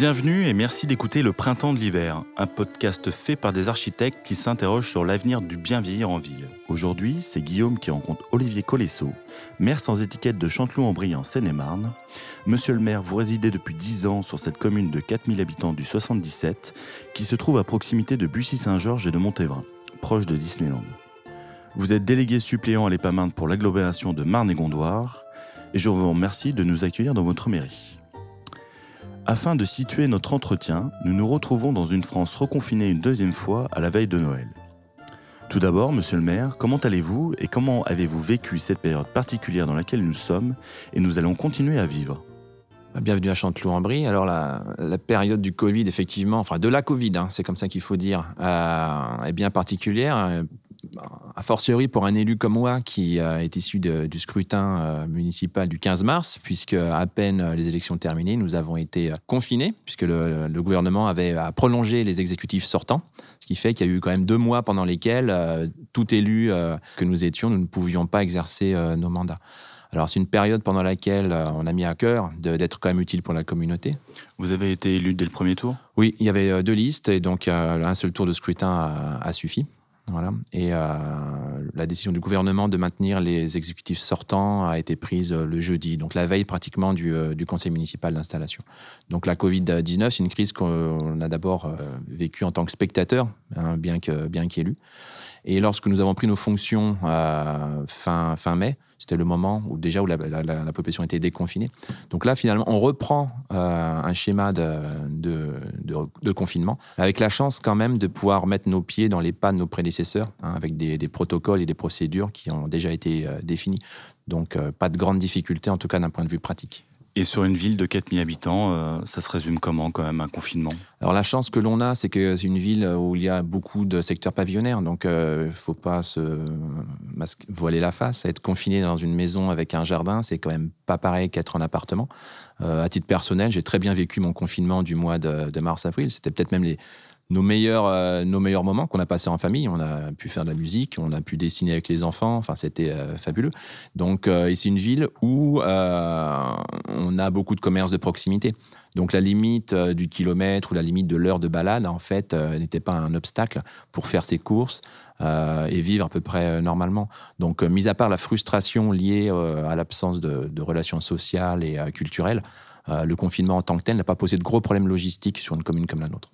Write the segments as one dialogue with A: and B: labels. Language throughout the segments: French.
A: Bienvenue et merci d'écouter Le Printemps de l'hiver, un podcast fait par des architectes qui s'interrogent sur l'avenir du bien vieillir en ville. Aujourd'hui, c'est Guillaume qui rencontre Olivier Colesso, maire sans étiquette de Chanteloup-en-Brie en Seine-et-Marne. Monsieur le maire, vous résidez depuis 10 ans sur cette commune de 4000 habitants du 77 qui se trouve à proximité de Bussy-Saint-Georges et de Montévrain, proche de Disneyland. Vous êtes délégué suppléant à l'EPAMINDE pour l'agglomération de Marne et Gondoire et je vous remercie de nous accueillir dans votre mairie. Afin de situer notre entretien, nous nous retrouvons dans une France reconfinée une deuxième fois à la veille de Noël. Tout d'abord, monsieur le maire, comment allez-vous et comment avez-vous vécu cette période particulière dans laquelle nous sommes et nous allons continuer à vivre?
B: Bienvenue à Chanteloup-en-Brie. Alors la, période du Covid, effectivement, enfin de la Covid, hein, c'est comme ça qu'il faut dire, euh, est bien particulière a fortiori pour un élu comme moi qui est issu du scrutin euh, municipal du 15 mars, puisque à peine euh, les élections terminées, nous avons été euh, confinés, puisque le, gouvernement avait prolongé les exécutifs sortants, ce qui fait qu'il y a eu quand même deux mois pendant lesquels tout élu que nous étions, nous ne pouvions pas exercer nos mandats. Alors c'est une période pendant laquelle on a mis à cœur d'être quand même utile pour la communauté.
A: Vous avez été élu dès le premier tour?
B: Oui, il y avait deux listes et donc un seul tour de scrutin a suffi. Et euh, la décision du gouvernement de maintenir les exécutifs sortants a été prise euh, le jeudi, donc la veille pratiquement du, euh, conseil municipal d'installation. Donc la Covid-19, c'est une crise qu'on a d'abord vécue en tant que spectateur, hein, bien qu'élu. Et lorsque nous avons pris nos fonctions fin mai, c'était le moment où déjà où la, population était déconfinée. Donc là, finalement, on reprend euh, un schéma de, de, confinement, avec la chance quand même de pouvoir mettre nos pieds dans les pas de nos prédécesseurs, hein, avec des, protocoles et des procédures qui ont déjà été euh, définis. Donc euh, pas de grandes difficultés, en tout cas d'un point de vue pratique.
A: Et sur une ville de 4000 habitants, euh, ça se résume comment quand même un confinement?
B: Alors la chance que l'on a, c'est que c'est une ville où il y a beaucoup de secteurs pavillonnaires, donc il euh, ne faut pas se voiler la face. Être confiné dans une maison avec un jardin, c'est quand même pas pareil qu'être en appartement. Euh, à titre personnel, j'ai très bien vécu mon confinement du mois de, de mars-avril. C'était peut-être même les, nos meilleurs, euh, nos meilleurs moments qu'on a passés en famille. On a pu faire de la musique, on a pu dessiner avec les enfants. Enfin, c'était euh, fabuleux. Donc, euh, c'est une ville où on a beaucoup de commerces de proximité. Donc, la limite du kilomètre ou la limite de l'heure de balade, en fait, n'était pas un obstacle pour faire ses courses et vivre à peu près normalement. Donc, mis à part la frustration liée à l'absence de, relations sociales et culturelles, le confinement en tant que tel n'a pas posé de gros problèmes logistiques sur une commune comme la nôtre.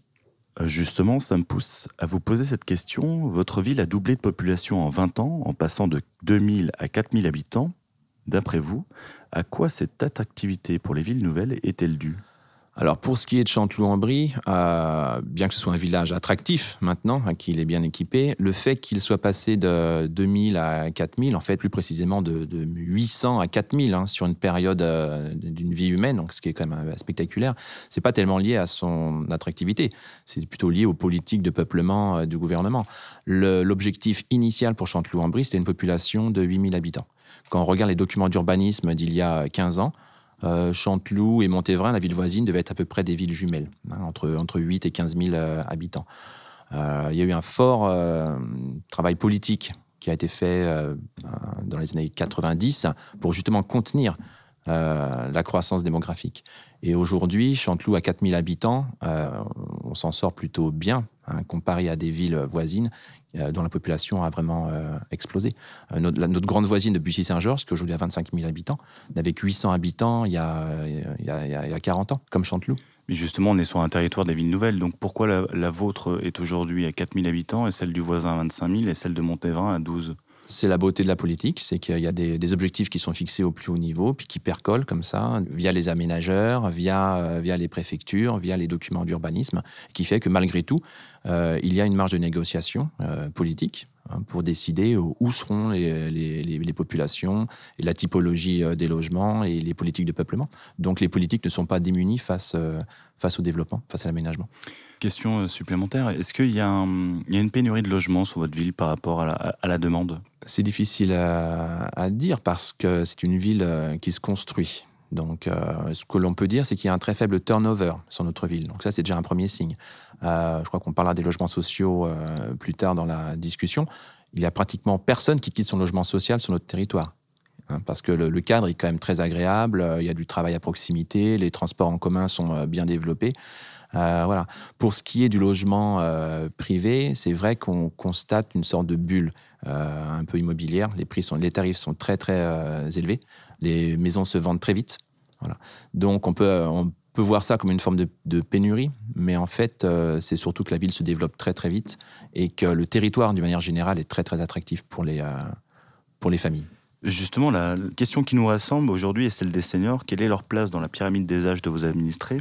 A: Justement, ça me pousse à vous poser cette question. Votre ville a doublé de population en 20 ans, en passant de 2000 à 4000 habitants. D'après vous, à quoi cette attractivité pour les villes nouvelles est-elle due?
B: Alors pour ce qui est de Chanteloup-en-Brie, euh, bien que ce soit un village attractif maintenant, hein, qu'il est bien équipé, le fait qu'il soit passé de 2000 à 4000, en fait plus précisément de, 800 à 4000 hein, sur une période euh, d'une vie humaine, donc ce qui est quand même euh, spectaculaire, c'est pas tellement lié à son attractivité, c'est plutôt lié aux politiques de peuplement du gouvernement. L'objectif initial pour Chanteloup-en-Brie, c'était une population de 8000 habitants. Quand on regarde les documents d'urbanisme d'il y a 15 ans, euh, Chanteloup et Montévrain, la ville voisine, devaient être à peu près des villes jumelles, hein, entre, entre 8 et 15 000 euh, habitants. Euh, il y a eu un fort travail politique qui a été fait dans les années 90 pour justement contenir la croissance démographique. Et aujourd'hui, Chanteloup à 4000 habitants, on s'en sort plutôt bien hein, comparé à des villes voisines euh, dont la population a vraiment euh, explosé. Euh, notre, grande voisine de Bussy-Saint-Georges, qui aujourd'hui a 25 000 habitants, n'avait que 800 habitants il y, a, il, y a, il y a 40 ans, comme Chanteloup.
A: Mais justement, on est sur un territoire des villes nouvelles. Donc pourquoi la, vôtre est aujourd'hui à 4 000 habitants et celle du voisin à 25 000 et celle de Montévrain à 12
B: c'est la beauté de la politique, c'est qu'il y a des, objectifs qui sont fixés au plus haut niveau, puis qui percolent comme ça, via les aménageurs, via, euh, via les préfectures, via les documents d'urbanisme, qui fait que malgré tout, euh, il y a une marge de négociation euh, politique hein, pour décider où seront les, les, populations et la typologie des logements et les politiques de peuplement. Donc les politiques ne sont pas démunies face, face au développement, face à l'aménagement.
A: Question supplémentaire, est-ce qu'il y, a une pénurie de logements sur votre ville par rapport à la, demande?
B: C'est difficile à, dire parce que c'est une ville euh, qui se construit. Donc, euh, ce que l'on peut dire, c'est qu'il y a un très faible turnover sur notre ville. Donc, ça, c'est déjà un premier signe. Euh, je crois qu'on parlera des logements sociaux plus tard dans la discussion. Il y a pratiquement personne qui quitte son logement social sur notre territoire. hein, parce que le, cadre est quand même très agréable, il y a du travail à proximité, les transports en commun sont bien développés. Voilà. Pour ce qui est du logement privé, c'est vrai qu'on constate une sorte de bulle un peu immobilière. Les prix sont, les tarifs sont très très élevés. Les maisons se vendent très vite. Donc on peut, on peut voir ça comme une forme de, pénurie, mais en fait, euh, c'est surtout que la ville se développe très très vite et que le territoire, d'une manière générale, est très très attractif pour les, euh, pour les familles.
A: Justement, la question qui nous rassemble aujourd'hui est celle des seniors. Quelle est leur place dans la pyramide des âges de vos administrés?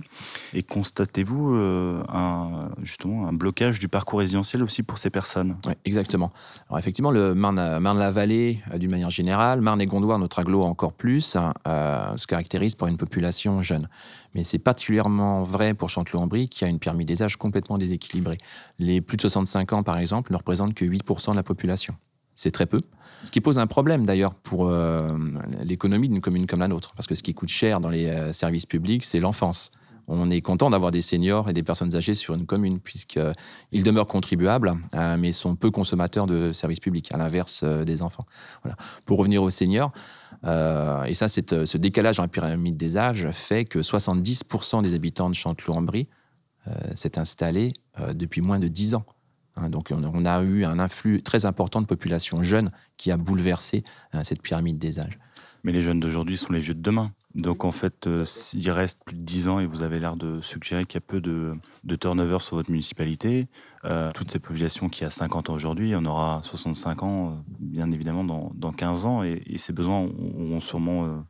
A: Et constatez-vous euh, un, justement un blocage du parcours résidentiel aussi pour ces personnes?
B: Oui, exactement. Alors effectivement, le Marne-la-Vallée, euh, d'une manière générale, Marne et Gondoire, notre aglo encore plus, hein, euh, se caractérise par une population jeune. Mais c'est particulièrement vrai pour Chanteloup-en-Brie, qui a une pyramide des âges complètement déséquilibrée. Les plus de 65 ans, par exemple, ne représentent que 8% de la population c'est très peu. Ce qui pose un problème d'ailleurs pour euh, l'économie d'une commune comme la nôtre, parce que ce qui coûte cher dans les euh, services publics, c'est l'enfance. On est content d'avoir des seniors et des personnes âgées sur une commune, puisqu'ils demeurent contribuables, euh, mais sont peu consommateurs de services publics, à l'inverse des enfants. Voilà. Pour revenir aux seniors, et ça, ce décalage dans la pyramide des âges fait que 70% des habitants de Chanteloup-en-Brie s'est installé depuis moins de 10 ans. Hein, donc on, a eu un influx très important de population jeune qui a bouleversé euh, cette pyramide des âges.
A: Mais les jeunes d'aujourd'hui sont les vieux de demain. Donc en fait, euh, il reste plus de 10 ans et vous avez l'air de suggérer qu'il y a peu de, turnover sur votre municipalité. Euh, toutes ces populations qui a 50 ans aujourd'hui, on aura 65 ans, bien évidemment, dans, 15 ans. Et, ces besoins ont sûrement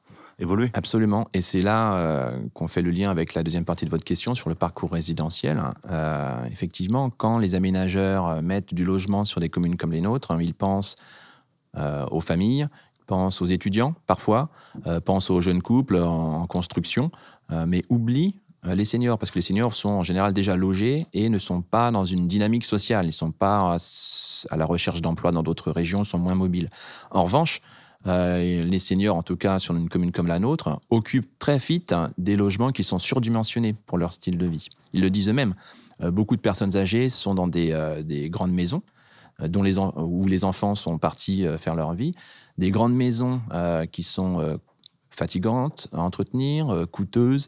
B: Absolument. Et c'est là euh, qu'on fait le lien avec la deuxième partie de votre question sur le parcours résidentiel. Euh, effectivement, quand les aménageurs euh, mettent du logement sur des communes comme les nôtres, hein, ils pensent aux familles, pensent aux étudiants parfois, pensent aux jeunes couples en, construction, mais oublient les seniors, parce que les seniors sont en général déjà logés et ne sont pas dans une dynamique sociale. Ils ne sont pas à, à la recherche d'emploi dans d'autres régions, sont moins mobiles. En revanche, euh, les seniors, en tout cas sur une commune comme la nôtre, occupent très vite des logements qui sont surdimensionnés pour leur style de vie. Ils le disent eux-mêmes. Euh, beaucoup de personnes âgées sont dans des, euh, grandes maisons dont les où les enfants sont partis faire leur vie, des grandes maisons qui sont fatigantes à entretenir, coûteuses,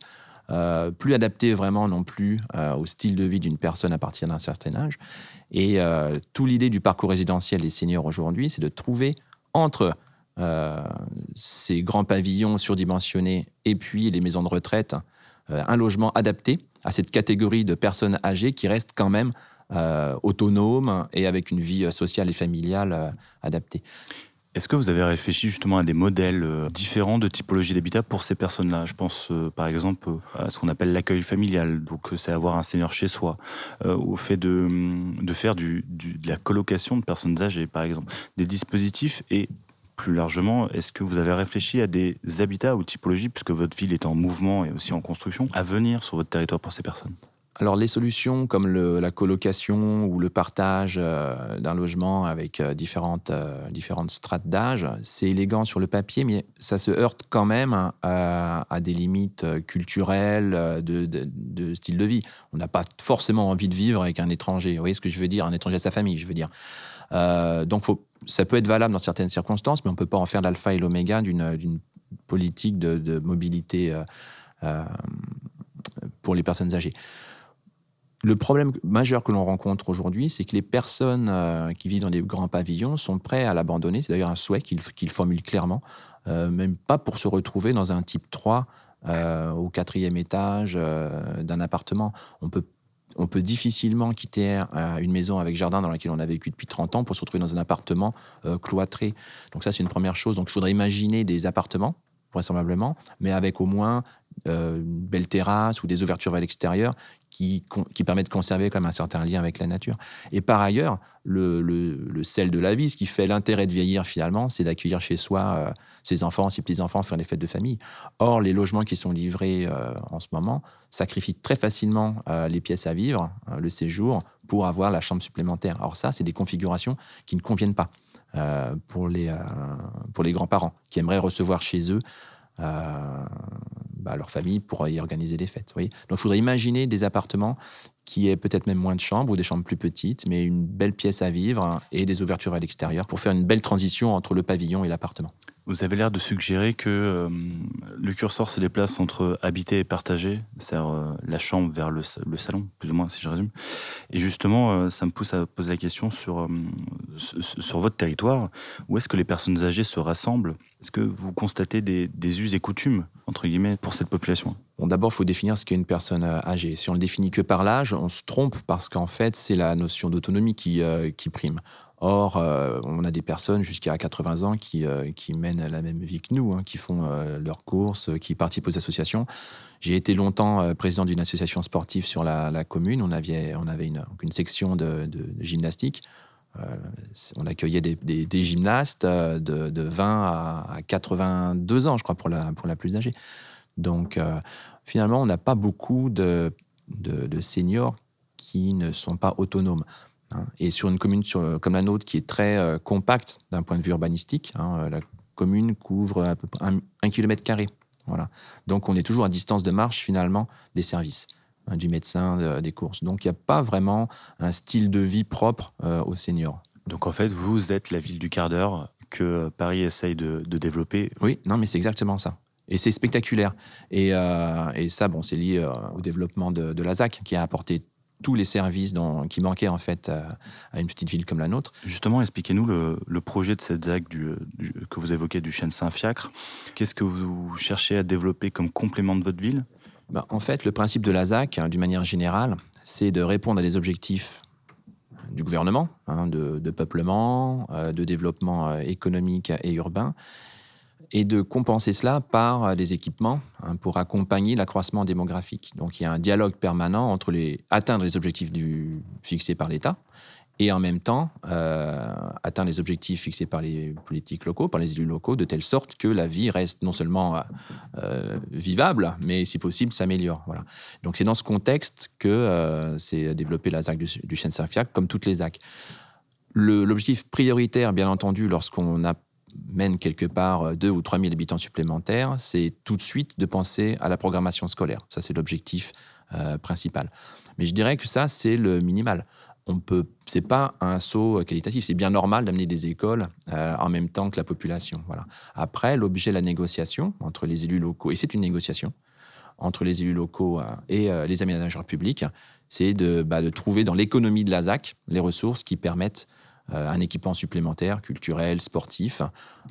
B: plus adaptées vraiment non plus au style de vie d'une personne à partir d'un certain âge. Et toute l'idée du parcours résidentiel des seniors aujourd'hui, c'est de trouver entre euh, ces grands pavillons surdimensionnés et puis les maisons de retraite, euh, un logement adapté à cette catégorie de personnes âgées qui restent quand même euh, autonomes et avec une vie sociale et familiale adaptée.
A: Est-ce que vous avez réfléchi justement à des modèles différents de typologie d'habitat pour ces personnes-là? Je pense par exemple à ce qu'on appelle l'accueil familial, donc c'est avoir un seigneur chez soi, au fait de, de faire du, de la colocation de personnes âgées par exemple, des dispositifs et plus largement, est-ce que vous avez réfléchi à des habitats ou typologies, puisque votre ville est en mouvement et aussi en construction, à venir sur votre territoire pour ces personnes?
B: Alors les solutions comme la colocation ou le partage euh, d'un logement avec euh, différentes, euh, différentes strates d'âge, c'est élégant sur le papier, mais ça se heurte quand même à, des limites culturelles, de, style de vie. On n'a pas forcément envie de vivre avec un étranger. Vous voyez ce que je veux dire? Un étranger à sa famille, je veux dire. Donc faut, ça peut être valable dans certaines circonstances, mais on ne peut pas en faire l'alpha et l'oméga d'une politique de, mobilité euh, euh, pour les personnes âgées. Le problème majeur que l'on rencontre aujourd'hui, c'est que les personnes euh, qui vivent dans des grands pavillons sont prêts à l'abandonner. C'est d'ailleurs un souhait qu'ils formulent clairement, même pas pour se retrouver dans un type 3 au quatrième étage d'un appartement. On peut on peut difficilement quitter euh, une maison avec jardin dans laquelle on a vécu depuis 30 ans pour se retrouver dans un appartement euh, cloîtré. Donc ça, c'est une première chose. Donc il faudrait imaginer des appartements, vraisemblablement, mais avec au moins euh, une belle terrasse ou des ouvertures vers l'extérieur qui, permettent de conserver comme un certain lien avec la nature. Et par ailleurs, le, sel de la vie, ce qui fait l'intérêt de vieillir finalement, c'est d'accueillir chez soi ses enfants, ses petits-enfants, faire les fêtes de famille. Or, les logements qui sont livrés euh, en ce moment sacrifient très facilement euh, les pièces à vivre, euh, le séjour, pour avoir la chambre supplémentaire. Or, ça, c'est des configurations qui ne conviennent pas pour les grands-parents, qui aimeraient recevoir chez eux bah, leur famille pour y organiser des fêtes. Donc, il faudrait imaginer des appartements qui aient peut-être même moins de chambres ou des chambres plus petites, mais une belle pièce à vivre et des ouvertures à l'extérieur pour faire une belle transition entre le pavillon et l'appartement.
A: Vous avez l'air de suggérer que euh, le curseur se déplace entre habiter et partager, c'est-à-dire euh, la chambre vers le, salon, plus ou moins, si je résume. Et justement, euh, ça me pousse à poser la question sur, sur votre territoire. Où est-ce que les personnes âgées se rassemblent? Est-ce que vous constatez des, des us et coutumes, entre guillemets, pour cette population
B: Bon, D'abord, il faut définir ce qu'est une personne âgée. Si on le définit que par l'âge, on se trompe parce qu'en fait, c'est la notion d'autonomie qui, qui prime. Or, euh, on a des personnes jusqu'à 80 ans qui, euh, qui, mènent la même vie que nous, hein, qui font euh, leurs courses, qui participent aux associations. J'ai été longtemps président d'une association sportive sur la, commune. On avait, on avait une, une section de, gymnastique. On accueillait des, gymnastes de, de 20 à, 82 ans, je crois, pour la, plus âgée. Donc, finalement, on n'a pas beaucoup de, seniors qui ne sont pas autonomes. Hein. Et sur une commune comme la nôtre qui est très euh, compacte d'un point de vue urbanistique, hein, euh, la commune couvre à peu près un, kilomètre carré. Voilà. Donc on est toujours à distance de marche finalement des services, du médecin, des courses. Donc il n'y a pas vraiment un style de vie propre euh, aux seniors.
A: Donc en fait, vous êtes la ville du quart d'heure que Paris essaye de, développer.
B: Oui, non, mais c'est exactement ça. Et c'est spectaculaire. Et, ça, bon, c'est lié au développement de, de la ZAC qui a apporté tous les services qui manquaient en fait à, une petite ville comme la nôtre.
A: Justement, expliquez-nous le, projet de cette ZAC du, que vous évoquez du chêne Saint-Fiacre. Qu'est-ce que vous cherchez à développer comme complément de votre ville?
B: Ben, En fait, le principe de la ZAC, hein, d'une manière générale, c'est de répondre à des objectifs du gouvernement, hein, de, peuplement, euh, de développement euh, économique et urbain, et de compenser cela par euh, des équipements hein, pour accompagner l'accroissement démographique. Donc il y a un dialogue permanent entre les, atteindre les objectifs fixés par l'État et en même temps euh, atteindre les objectifs fixés par les politiques locaux, par les élus locaux, de telle sorte que la vie reste non seulement euh, vivable, mais si possible s'améliore. Voilà. Donc c'est dans ce contexte que c'est développé la ZAC du, du chêne Saint-Fiac, comme toutes les ZAC. L'objectif prioritaire, bien entendu, lorsqu'on a mène quelque part 2 euh, ou 3 000 habitants supplémentaires, c'est tout de suite de penser à la programmation scolaire. Ça, c'est l'objectif euh, principal. Mais je dirais que ça, c'est le minimal. On peut, c'est pas un saut qualitatif. C'est bien normal d'amener des écoles euh, en même temps que la population. Voilà. Après, l'objet de la négociation entre les élus locaux, et c'est une négociation entre les élus locaux et les aménageurs publics, c'est de, bah, de trouver dans l'économie de la ZAC les ressources qui permettent euh, un équipement supplémentaire, culturel, sportif,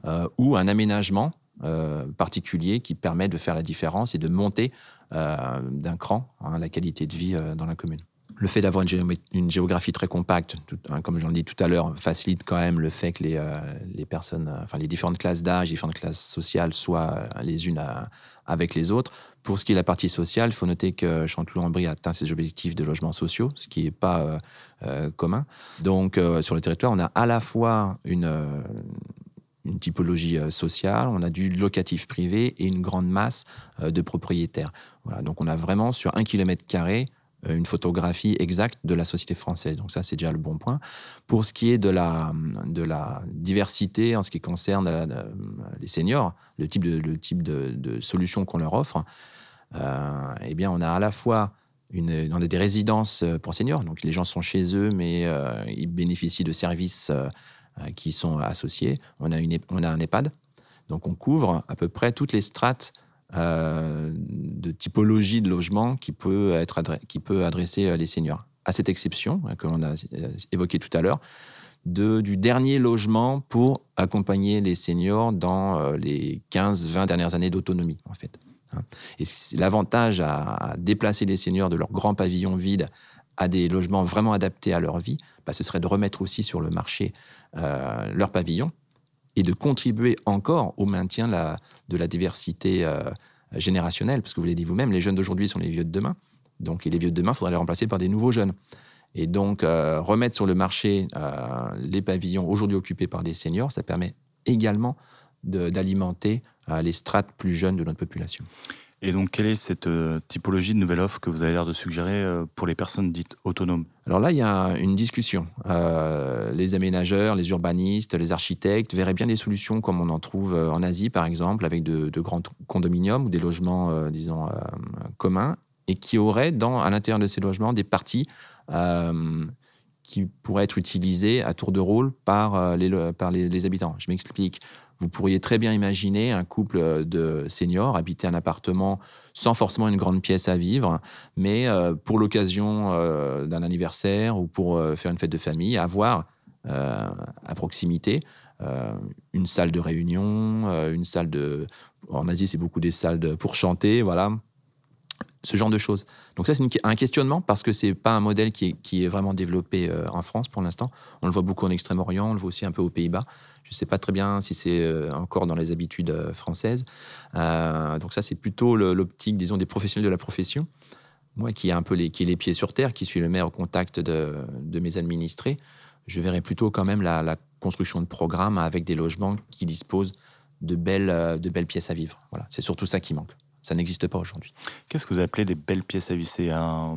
B: euh, ou un aménagement euh, particulier qui permet de faire la différence et de monter d'un cran hein, la qualité de vie dans la commune le fait d'avoir une, géographie très compacte, hein, comme j'en dit tout à l'heure, facilite quand même le fait que les, les personnes, enfin les différentes classes d'âge, différentes classes sociales soient les unes avec les autres. Pour ce qui est de la partie sociale, il faut noter que Chanteloup-en-Brie atteint ses objectifs de logements sociaux, ce qui n'est pas euh, euh, commun. Donc, euh, sur le territoire, on a à la fois une, une typologie sociale, on a du locatif privé et une grande masse de propriétaires. Voilà, donc, on a vraiment sur un kilomètre carré euh, une photographie exacte de la société française. Donc ça, c'est déjà le bon point. Pour ce qui est de la, de la diversité en ce qui concerne euh, les seniors, le type de, le type de, de solutions qu'on leur offre, euh, eh bien, on a à la fois une, on des résidences pour seniors, donc les gens sont chez eux, mais ils bénéficient de services qui sont associés. On a, une, on a un EHPAD, donc on couvre à peu près toutes les strates euh, de typologie de logement qui peut, être qui peut adresser euh, les seniors. À cette exception, hein, que l'on a euh, évoqué tout à l'heure, de, du dernier logement pour accompagner les seniors dans les 15-20 dernières années d'autonomie, en fait. Hein. Et l'avantage à, déplacer les seniors de leur grand pavillon vide à des logements vraiment adaptés à leur vie, bah, ce serait de remettre aussi sur le marché leur pavillon, et de contribuer encore au maintien de la diversité euh, générationnelle, parce que vous l'avez dit vous-même, les jeunes d'aujourd'hui sont les vieux de demain. Donc, les vieux de demain, il faudra les remplacer par des nouveaux jeunes. Et donc, euh, remettre sur le marché euh, les pavillons aujourd'hui occupés par des seniors, ça permet également d'alimenter les strates plus jeunes de notre population.
A: Et donc, quelle est cette euh, typologie de nouvelle offre que vous avez l'air de suggérer euh, pour les personnes dites autonomes?
B: Alors là, il y a une discussion. Euh, les aménageurs, les urbanistes, les architectes verraient bien des solutions comme on en trouve en Asie, par exemple, avec de, grands condominiums ou des logements, disons, communs, et qui auraient, à l'intérieur de ces logements, des parties qui pourrait être utilisé à tour de rôle par, les, par les habitants. Je m'explique. Vous pourriez très bien imaginer un couple de seniors habiter un appartement sans forcément une grande pièce à vivre, mais euh, pour l'occasion euh, d'un anniversaire ou pour euh, faire une fête de famille, avoir à proximité une salle de réunion, une salle de... En Asie, c'est beaucoup des salles pour chanter, voilà ce genre de choses. Donc ça, c'est un questionnement parce que c'est pas un modèle qui est vraiment développé en France pour l'instant. On le voit beaucoup en Extrême-Orient, on le voit aussi un peu aux Pays-Bas. Je ne sais pas très bien si c'est euh, encore dans les habitudes euh, françaises. Euh, donc ça, c'est plutôt l'optique, disons, des professionnels de la profession. Moi, qui ai un peu les, qui les pieds sur terre, qui suis le maire au contact de, mes administrés, je verrais plutôt quand même la, construction de programmes avec des logements qui disposent de belles, de belles pièces à vivre. Voilà, c'est surtout ça qui manque. Ça n'existe pas aujourd'hui.
A: Qu'est-ce que vous appelez des belles pièces à vivre? C'est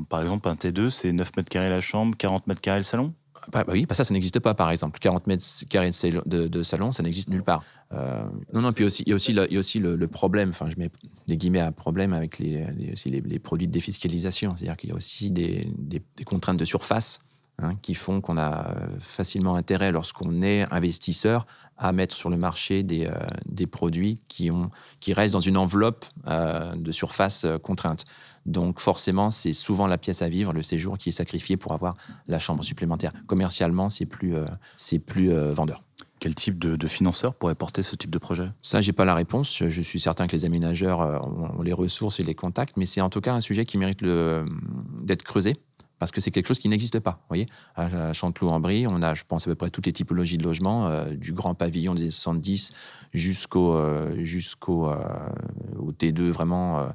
A: par exemple un T2, c'est 9 mètres carrés la chambre, 40 mètres carrés le salon?
B: Bah, bah oui, bah ça, ça n'existe pas, par exemple. 40 mètres carrés de, salon, ça n'existe nulle part. Euh, non, non, puis aussi, il y a aussi, le, aussi le, problème, enfin, je mets des guillemets à problème avec les, aussi les, produits de défiscalisation. C'est-à-dire qu'il y a aussi des, des, contraintes de surface hein, qui font qu'on a facilement intérêt, lorsqu'on est investisseur, à mettre sur le marché des, euh, des produits qui, ont, qui restent dans une enveloppe euh, de surface contrainte. Donc forcément, c'est souvent la pièce à vivre, le séjour qui est sacrifié pour avoir la chambre supplémentaire. Commercialement, c'est plus, euh, c'est plus euh, vendeur.
A: Quel type de, financeur pourrait porter ce type de projet?
B: Ça, j'ai pas la réponse. Je, suis certain que les aménageurs euh, ont, les ressources et les contacts, mais c'est en tout cas un sujet qui mérite d'être creusé parce que c'est quelque chose qui n'existe pas. Vous voyez, à Chanteloup-en-Brie, on a, je pense, à peu près toutes les typologies de logements, du grand pavillon des années 70 jusqu'au jusqu'au au T2, vraiment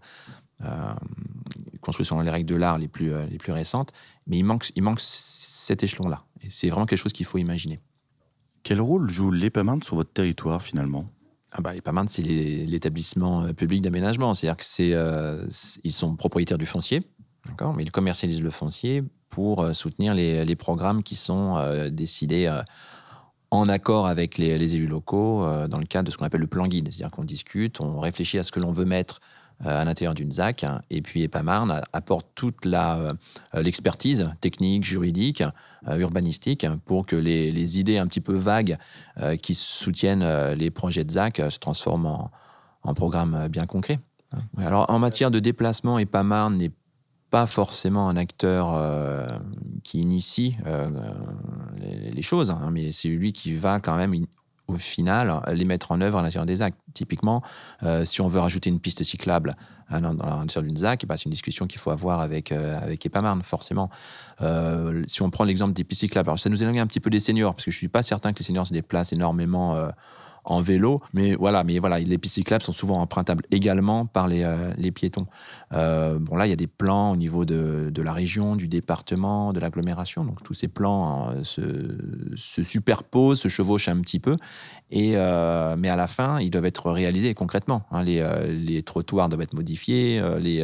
B: construit selon les règles de l'art les plus, euh, les plus récentes. Mais il manque, il manque cet échelon-là. Et c'est vraiment quelque chose qu'il faut imaginer.
A: Quel rôle joue l'EPAMARN sur votre territoire finalement?
B: Ah bah, c'est l'établissement euh, public d'aménagement. C'est-à-dire qu'ils ils sont propriétaires du foncier, mais ils commercialisent le foncier pour soutenir les, les programmes qui sont décidés en accord avec les, les élus locaux dans le cadre de ce qu'on appelle le plan guide. C'est-à-dire qu'on discute, on réfléchit à ce que l'on veut mettre euh, à l'intérieur d'une ZAC. Et puis EPAMARN apporte toute euh, l'expertise technique, juridique, euh, urbanistique pour que les, idées un petit peu vagues qui soutiennent les projets de ZAC se transforment en, en programmes bien concrets. Alors en matière de déplacement, EPAMARN n'est pas forcément un acteur qui initie les, choses, hein, mais c'est lui qui va quand même au final, les mettre en œuvre à l'intérieur des actes. Typiquement, euh, si on veut rajouter une piste cyclable à l'intérieur d'une ZAC, bah, c'est une discussion qu'il faut avoir avec, euh, avec EPAMARN, forcément. Euh, si on prend l'exemple des pistes cyclables, alors ça nous éloigne un petit peu des seniors, parce que je ne suis pas certain que les seniors se déplacent énormément en vélo. Mais voilà, mais voilà, les pistes cyclables sont souvent empruntables également par les, euh, piétons. Euh, bon, là, il y a des plans au niveau de, la région, du département, de l'agglomération. Donc, tous ces plans hein, se, se, superposent, se chevauchent un petit peu. Et, euh, mais à la fin, ils doivent être réalisés concrètement. Hein. les, trottoirs doivent être modifiés, les,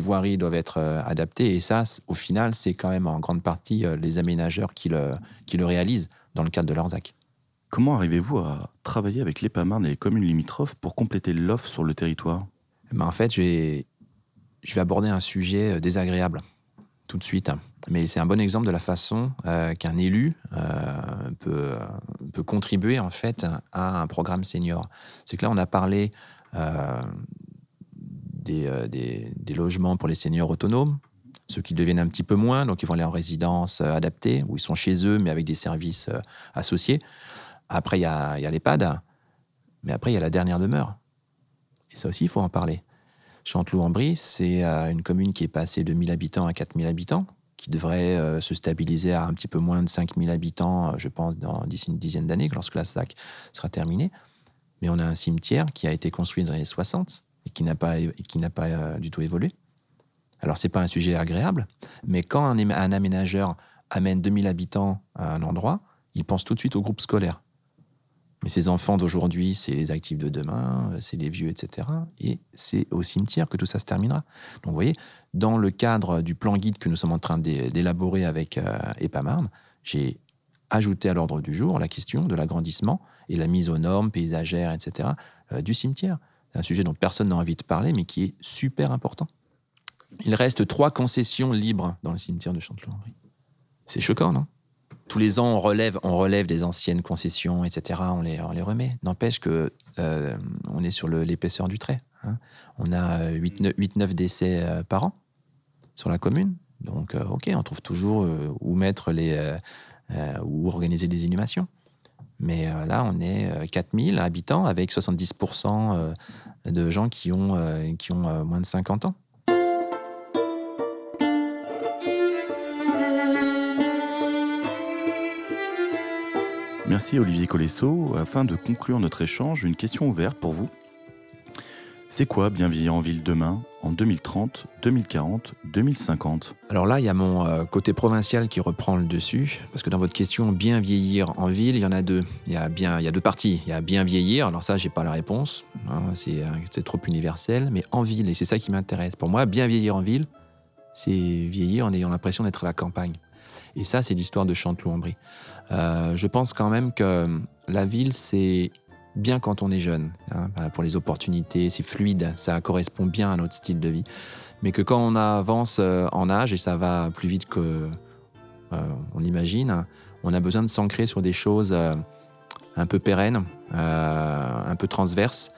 B: voiries doivent être adaptées. Et ça, au final, c'est quand même en grande partie les aménageurs qui le réalisent dans le cadre de leur ZAC.
A: Comment arrivez-vous à travailler avec l'EPAMARN et les communes limitrophes pour compléter l'offre sur le territoire?
B: Eh ben En fait, je vais, je vais aborder un sujet euh, désagréable tout de suite. Mais c'est un bon exemple de la façon euh, qu'un élu euh, peut, peut, contribuer en fait à un programme senior. C'est que là, on a parlé des, des, des, logements pour les seniors autonomes, ceux qui deviennent un petit peu moins, donc ils vont aller en résidence euh, adaptée, où ils sont chez eux, mais avec des services euh, associés. Après, il y a, y l'EHPAD, mais après, il y a la dernière demeure. Et ça aussi, il faut en parler. Chanteloup-en-Brie, c'est euh, une commune qui est passée de 1000 habitants à 4000 habitants, qui devrait se stabiliser à un petit peu moins de 5000 habitants, je pense, d'ici une dizaine d'années, lorsque la SAC sera terminée. Mais on a un cimetière qui a été construit dans les années 60 et qui n'a pas, qui pas du tout évolué. Alors, ce n'est pas un sujet agréable, mais quand un, aménageur amène 2000 habitants à un endroit, il pense tout de suite au groupe scolaire. Mais ces enfants d'aujourd'hui, c'est les actifs de demain, c'est les vieux, etc. Et c'est au cimetière que tout ça se terminera. Donc, vous voyez, dans le cadre du plan guide que nous sommes en train d'élaborer avec euh, EPAMARN, j'ai ajouté à l'ordre du jour la question de l'agrandissement et la mise aux normes paysagères, etc., euh, du cimetière. C'est un sujet dont personne n'a envie de parler, mais qui est super important. Il reste trois concessions libres dans le cimetière de Chanteloup-en-Brie. C'est choquant, non? Tous les ans, on relève, on relève des anciennes concessions, etc. On les, les remet. N'empêche que euh, on est sur l'épaisseur du trait. Hein. On a 8-9 décès euh, par an sur la commune. Donc, euh, OK, on trouve toujours où mettre les. où organiser des inhumations. Mais là, on est 4000 habitants avec 70% de gens qui ont, qui ont moins de 50 ans.
A: Merci Olivier Colesso. Afin de conclure notre échange, une question ouverte pour vous. C'est quoi bien vieillir en ville demain, en 2030, 2040, 2050
B: Alors là, il y a mon euh, côté provincial qui reprend le dessus, parce que dans votre question, bien vieillir en ville, il y en a deux. Il y a, bien, il y a deux parties. Il y a bien vieillir, alors ça, j'ai pas la réponse, hein, euh, c'est trop universel, mais en ville, et c'est ça qui m'intéresse. Pour moi, bien vieillir en ville, c'est vieillir en ayant l'impression d'être à la campagne. Et ça, c'est l'histoire de Chanteloup-en-Brie. Euh, je pense quand même que la ville, c'est bien quand on est jeune, hein, bah, pour les opportunités, c'est fluide, ça correspond bien à notre style de vie. Mais que quand on avance euh, en âge, et ça va plus vite que euh, on imagine, on a besoin de s'ancrer sur des choses un peu pérennes, un peu transverses,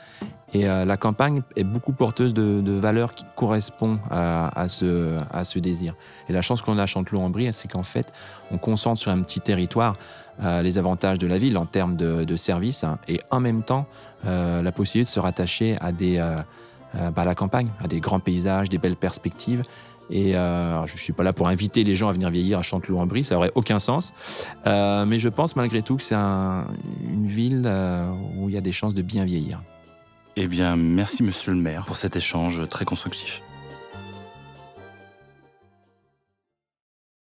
B: et euh, la campagne est beaucoup porteuse de, valeurs qui correspondent à, ce, désir. Et la chance que l'on a à Chanteloup-en-Brie, c'est qu'en fait, on concentre sur un petit territoire euh, les avantages de la ville en termes de, services hein, et en même temps euh, la possibilité de se rattacher à, des, bah, la campagne, à des grands paysages, des belles perspectives. Et je ne suis pas là pour inviter les gens à venir vieillir à Chanteloup-en-Brie, ça aurait aucun sens. mais je pense malgré tout que c'est une ville où il y a des chances de bien vieillir.
A: Eh bien, merci Monsieur le maire pour cet échange très constructif.